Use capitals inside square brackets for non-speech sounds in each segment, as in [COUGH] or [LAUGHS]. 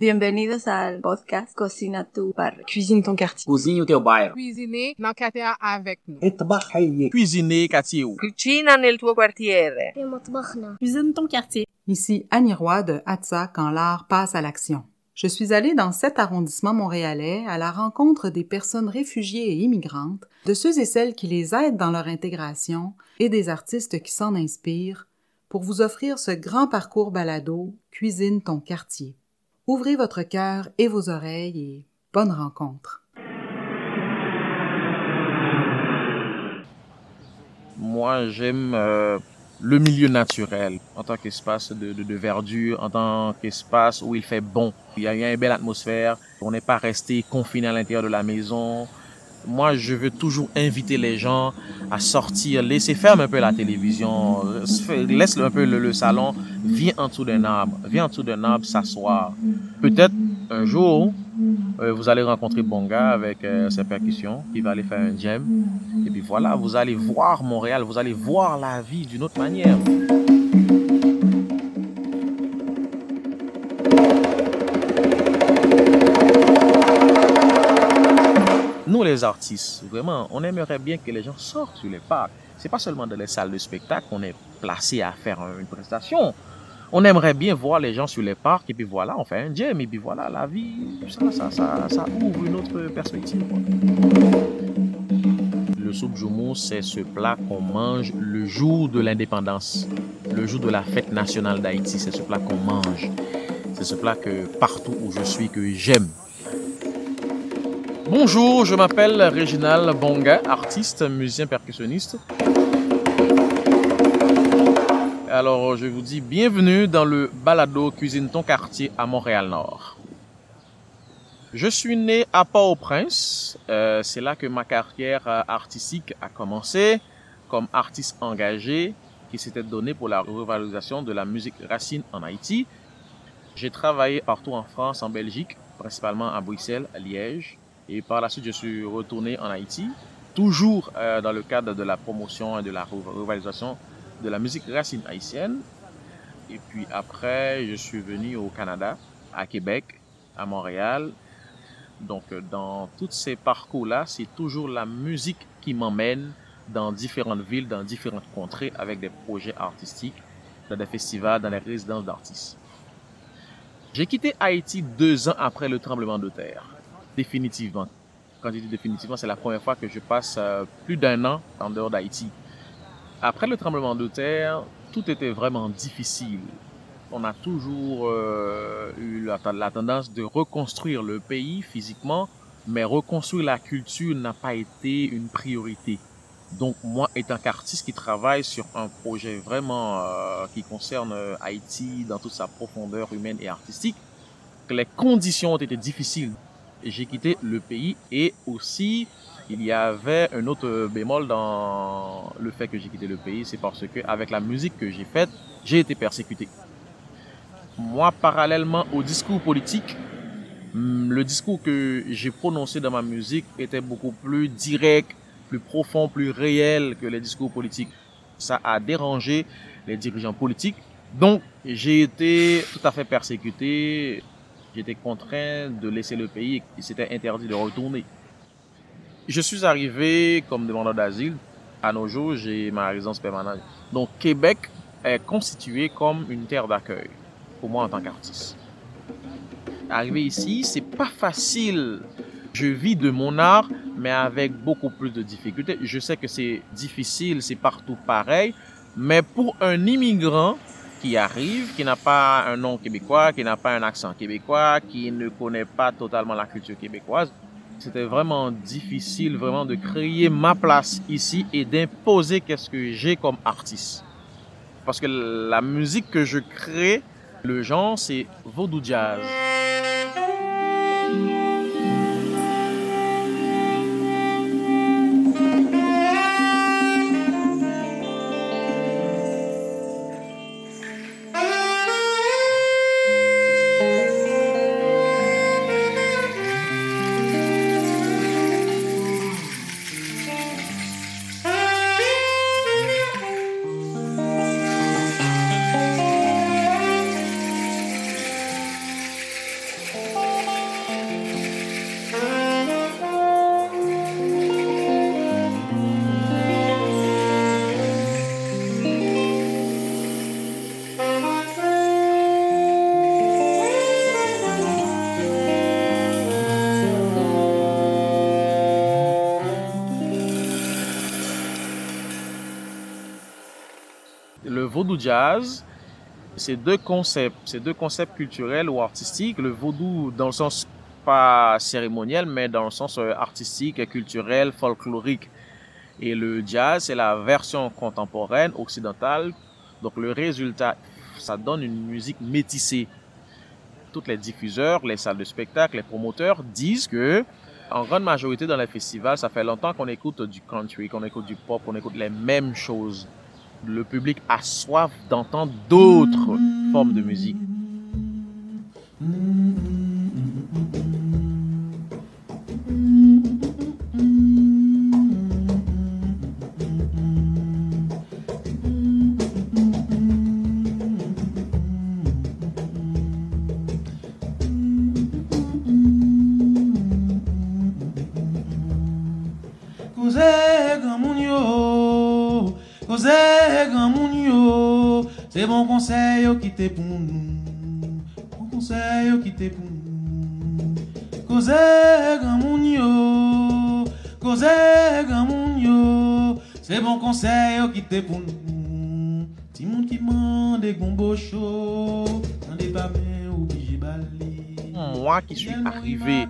Bienvenidos ao podcast Cocina tu Bar. Cuisine ton quartier. Cozinha o teu bairro. Cuisiner na quartier avec nous. Trabalhar. Cuisiner quartier. Tuo quartiere. Cuisine ton quartier. Ici Annie Roy de Hatsa quand l'art passe à l'action. Je suis allée dans cet arrondissement montréalais à la rencontre des personnes réfugiées et immigrantes, de ceux et celles qui les aident dans leur intégration et des artistes qui s'en inspirent pour vous offrir ce grand parcours balado Cuisine ton quartier. Ouvrez votre cœur et vos oreilles et bonne rencontre. Moi, j'aime euh, le milieu naturel en tant qu'espace de, verdure, en tant qu'espace où il fait bon. Il il y a une belle atmosphère. On n'est pas resté confiné à l'intérieur de la maison. Moi, je veux toujours inviter les gens à sortir, laisser ferme un peu la télévision, euh, laisse un peu le, le salon, viens en dessous d'un arbre, viens en dessous d'un arbre s'asseoir. Peut-être un jour, euh, vous allez rencontrer Bonga avec euh, ses percussions, il va aller faire un jam. Et puis voilà, vous allez voir Montréal, vous allez voir la vie d'une autre manière. Artistes, vraiment, on aimerait bien que les gens sortent sur les parcs. C'est pas seulement dans les salles de spectacle qu'on est placé à faire une prestation. On aimerait bien voir les gens sur les parcs et puis voilà, on fait un jam et puis voilà, la vie, ça, ça, ça, ça ouvre une autre perspective. Le soupe joumou, c'est ce plat qu'on mange le jour de l'indépendance, le jour de la fête nationale d'Haïti. C'est ce plat qu'on mange. C'est ce plat que partout où je suis, que j'aime. Bonjour, je m'appelle Réginal Bonga, artiste, musicien percussionniste. Alors, je vous dis bienvenue dans le balado Cuisine ton quartier à Montréal-Nord. Je suis né à Port-au-Prince. Euh, c'est là que ma carrière euh, artistique a commencé comme artiste engagé qui s'était donné pour la revalorisation de la musique racine en Haïti. J'ai travaillé partout en France, en Belgique, principalement à Bruxelles, à Liège. Et par la suite, je suis retourné en Haïti, toujours euh, dans le cadre de la promotion et de la revalorisation de la musique racine haïtienne. Et puis après, je suis venu au Canada, à Québec, à Montréal. Donc euh, dans tous ces parcours-là, c'est toujours la musique qui m'emmène dans différentes villes, dans différentes contrées, avec des projets artistiques, dans des festivals, dans des résidences d'artistes. J'ai quitté Haïti deux ans après le tremblement de terre, définitivement. Quand je dis définitivement, c'est la première fois que je passe euh, plus d'un an en dehors d'Haïti. Après le tremblement de terre, tout était vraiment difficile. On a toujours euh, eu la, tendance de reconstruire le pays physiquement, mais reconstruire la culture n'a pas été une priorité. Donc moi, étant qu'artiste qui travaille sur un projet vraiment euh, qui concerne Haïti dans toute sa profondeur humaine et artistique, que les conditions ont été difficiles. J'ai quitté le pays et aussi il y avait un autre bémol dans le fait que j'ai quitté le pays, c'est parce que avec la musique que j'ai faite, j'ai été persécuté. Moi, parallèlement au discours politique, hum, le discours que j'ai prononcé dans ma musique était beaucoup plus direct, plus profond, plus réel que les discours politiques. Ça a dérangé les dirigeants politiques. Donc, j'ai été tout à fait persécuté. J'étais contraint de laisser le pays et c'était interdit de retourner. Je suis arrivé comme demandeur d'asile. À nos jours, j'ai ma résidence permanente. Donc, Québec est constitué comme une terre d'accueil pour moi en tant qu'artiste. Arrivé ici, c'est pas facile. Je vis de mon art, mais avec beaucoup plus de difficultés. Je sais que c'est difficile, c'est partout pareil, mais pour un immigrant qui arrive, qui n'a pas un nom québécois, qui n'a pas un accent québécois, qui ne connaît pas totalement la culture québécoise, c'était vraiment difficile vraiment de créer ma place ici et d'imposer qu'est-ce que j'ai comme artiste. Parce que la musique que je crée, le genre, c'est vaudou jazz. Le vaudou jazz, c'est deux concepts, c'est deux concepts culturels ou artistiques. Le vaudou dans le sens pas cérémoniel, mais dans le sens euh, artistique, culturel, folklorique. Et le jazz, c'est la version contemporaine, occidentale. Donc le résultat, ça donne une musique métissée. Toutes les diffuseurs, les salles de spectacle, les promoteurs disent que, en grande majorité dans les festivals, ça fait longtemps qu'on écoute du country, qu'on écoute du pop, qu'on écoute les mêmes choses. Le public a soif d'entendre d'autres formes de musique. Se bon konsey yo ki te pou nou, bon konsey yo ki te pou nou. Koze gran moun yo, koze gran moun yo, se bon konsey yo ki te pou nou. Ti moun ki mande gombo chou, mande pa men. Moi qui suis arrivé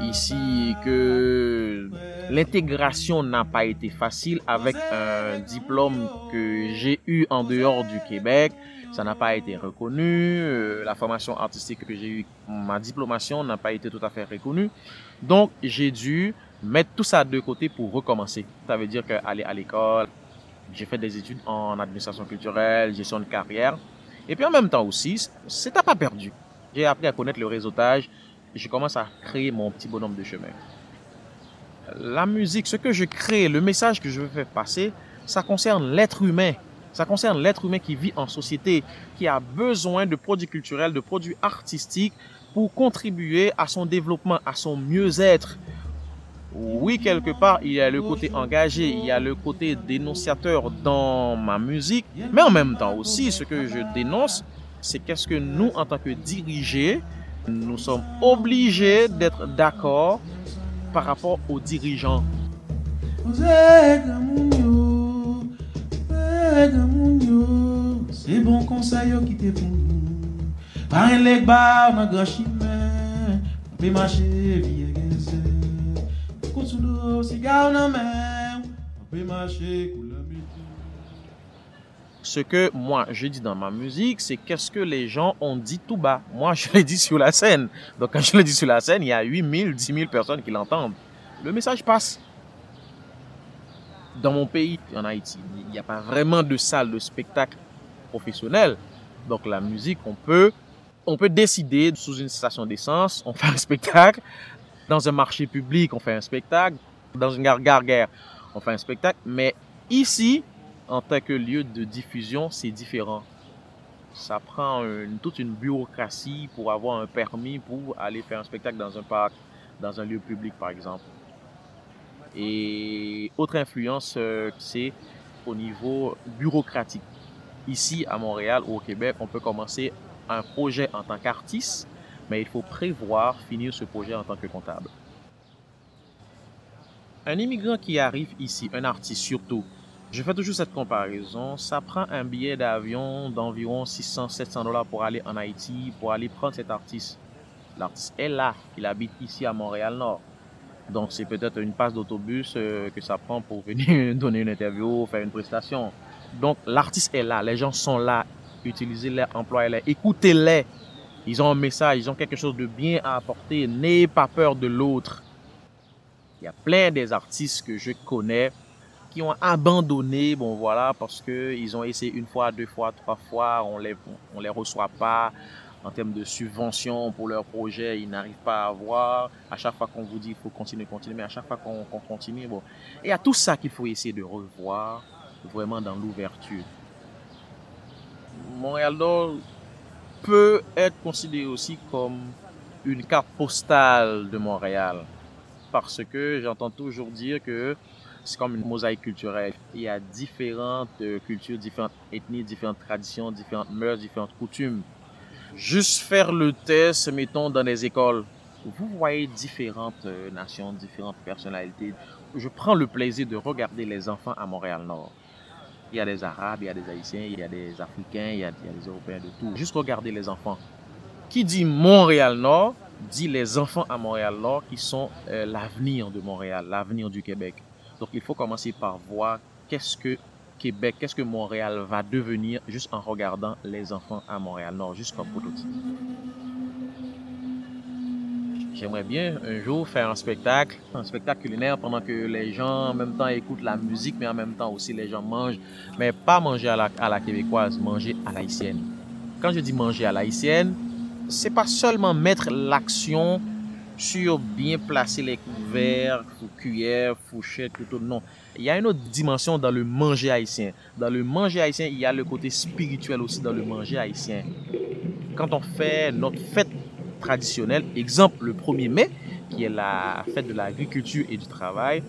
ici, que l'intégration n'a pas été facile avec un diplôme que j'ai eu en dehors du Québec. Ça n'a pas été reconnu. Euh, La formation artistique que j'ai eue, ma diplomation n'a pas été tout à fait reconnue. Donc, j'ai dû mettre tout ça de côté pour recommencer. Ça veut dire qu'aller à l'école, j'ai fait des études en administration culturelle, gestion de carrière. Et puis en même temps aussi, c'est à pas perdu. J'ai appris à connaître le réseautage. Je commence à créer mon petit bonhomme de chemin. La musique, ce que je crée, le message que je veux faire passer, ça concerne l'être humain. Ça concerne l'être humain qui vit en société, qui a besoin de produits culturels, de produits artistiques pour contribuer à son développement, à son mieux-être. Oui, quelque part, il y a le côté engagé, il y a le côté dénonciateur dans ma musique, mais en même temps aussi, ce que je dénonce, c'est qu'est-ce que nous, en tant que dirigés, nous sommes obligés d'être d'accord par rapport aux dirigeants. Se bon konsay yo ki te pou nou Parin lek ba nan gran chimè Pe mache vie gen se Koutou nou sigaw nan men Pe mache koule Ce que moi je dis dans ma musique, c'est qu'est-ce que les gens ont dit tout bas. Moi, [LAUGHS] je l'ai dit sur la scène. Donc, quand je le dis sur la scène, il y a 8000, 10 000 personnes qui l'entendent. Le message passe. Dans mon pays, en Haïti, il n'y a pas vraiment de salle de spectacle professionnelle. Donc, la musique, on peut, on peut décider sous une station d'essence, on fait un spectacle. Dans un marché public, on fait un spectacle. Dans une gare-gare, on fait un spectacle. Mais ici, en tant que lieu de diffusion, c'est différent. Ça prend toute une bureaucratie pour avoir un permis pour aller faire un spectacle dans un parc, dans un lieu public par exemple. Et autre influence, euh, c'est au niveau bureaucratique. Ici à Montréal ou au Québec, on peut commencer un projet en tant qu'artiste, mais il faut prévoir finir ce projet en tant que comptable. Un immigrant qui arrive ici, un artiste surtout, je fais toujours cette comparaison. Ça prend un billet d'avion d'environ 600-700 dollars pour aller en Haïti, pour aller prendre cet artiste. L'artiste est là, il habite ici à Montréal-Nord. Donc c'est peut-être une passe d'autobus euh, que ça prend pour venir [LAUGHS] donner une interview, faire une prestation. Donc l'artiste est là, les gens sont là. Utilisez-les, employez-les, écoutez-les. Ils ont un message, ils ont quelque chose de bien à apporter. N'ayez pas peur de l'autre. Il y a plein des artistes que je connais qui ont abandonné, bon voilà, parce que ils ont essayé une fois, deux fois, trois fois, on les, on les reçoit pas en termes de subventions pour leur projet, ils n'arrivent pas à avoir. À chaque fois qu'on vous dit il faut continuer, continuer, mais à chaque fois qu'on continue, bon. Et a tout ça qu'il faut essayer de revoir vraiment dans l'ouverture. Montréal peut être considéré aussi comme une carte postale de Montréal. Parce que j'entends toujours dire que c'est comme une mosaïque culturelle. Il y a différentes euh, cultures, différentes ethnies, différentes traditions, différentes mœurs, différentes coutumes. Juste faire le test, mettons, dans les écoles. Vous voyez différentes euh, nations, différentes personnalités. Je prends le plaisir de regarder les enfants à Montréal-Nord. Il y a des Arabes, il y a des Haïtiens, il y a des Africains, il y a, des Européens, de tout. Juste regarder les enfants. Qui dit Montréal-Nord, dit les enfants à Montréal-Nord qui sont euh, l'avenir de Montréal, l'avenir du Québec. Donc il faut commencer par voir qu'est-ce que Québec, qu'est-ce que Montréal va devenir juste en regardant les enfants à Montréal-Nord, juste comme prototype. J'aimerais bien un jour faire un spectacle, un spectacle culinaire pendant que les gens en même temps écoutent la musique, mais en même temps aussi les gens mangent. Mais pas manger à la, québécoise, manger à l'haïtienne. Quand je dis manger à l'haïtienne, c'est pas seulement mettre l'action sur bien placer les couverts, cuillères, fourchettes, couteaux. Non. Il y a une autre dimension dans le manger haïtien. Dans le manger haïtien, il y a le côté spirituel aussi dans le manger haïtien. Quand on fait notre fête traditionnelle, exemple le 1er mai, qui est la fête de l'agriculture et du travail,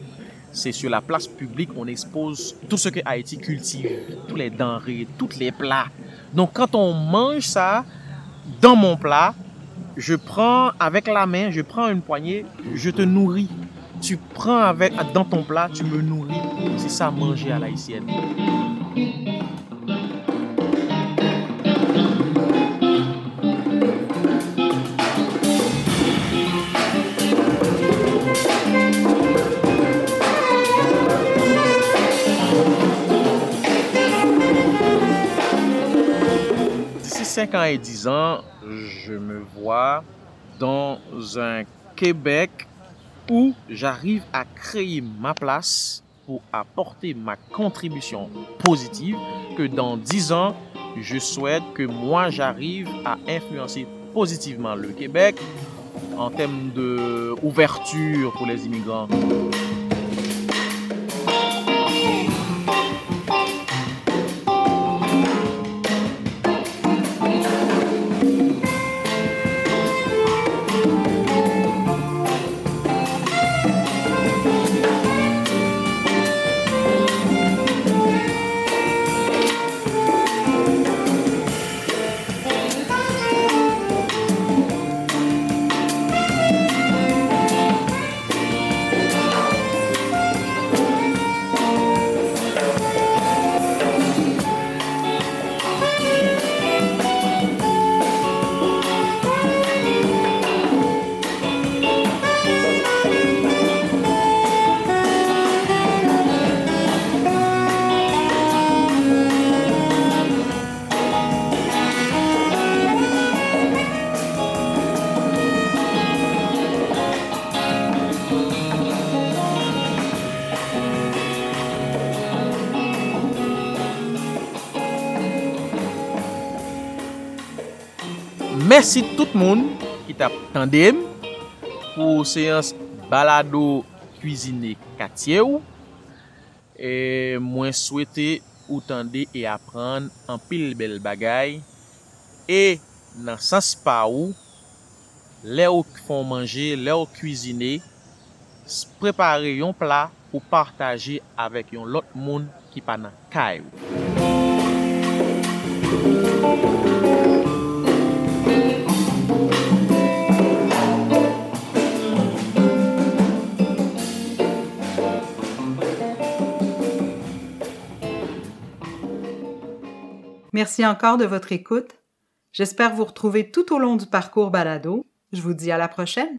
c'est sur la place publique, on expose tout ce que Haïti cultive, tous les denrées, tous les plats. Donc quand on mange ça, dans mon plat, je prends avec la main, je prends une poignée, je te nourris. Tu prends avec dans ton plat, tu me nourris. C'est ça manger à l'haïtienne. D'ici 5 ans et 10 ans, je me vois dans un Québec où j'arrive à créer ma place pour apporter ma contribution positive, que dans 10 ans, je souhaite que moi j'arrive à influencer positivement le Québec en termes d'ouverture pour les immigrants. Mersi tout moun ki tap tandem pou seyans balado Kuisine Katye ou. E mwen souwete ou tande e apren an pil bel bagay. E nan sans pa ou, le ou fon manje, le ou kuisine, prepare yon pla pou partaje avek yon lot moun ki pa nan kay ou. Merci encore de votre écoute. J'espère vous retrouver tout au long du parcours balado. Je vous dis à la prochaine.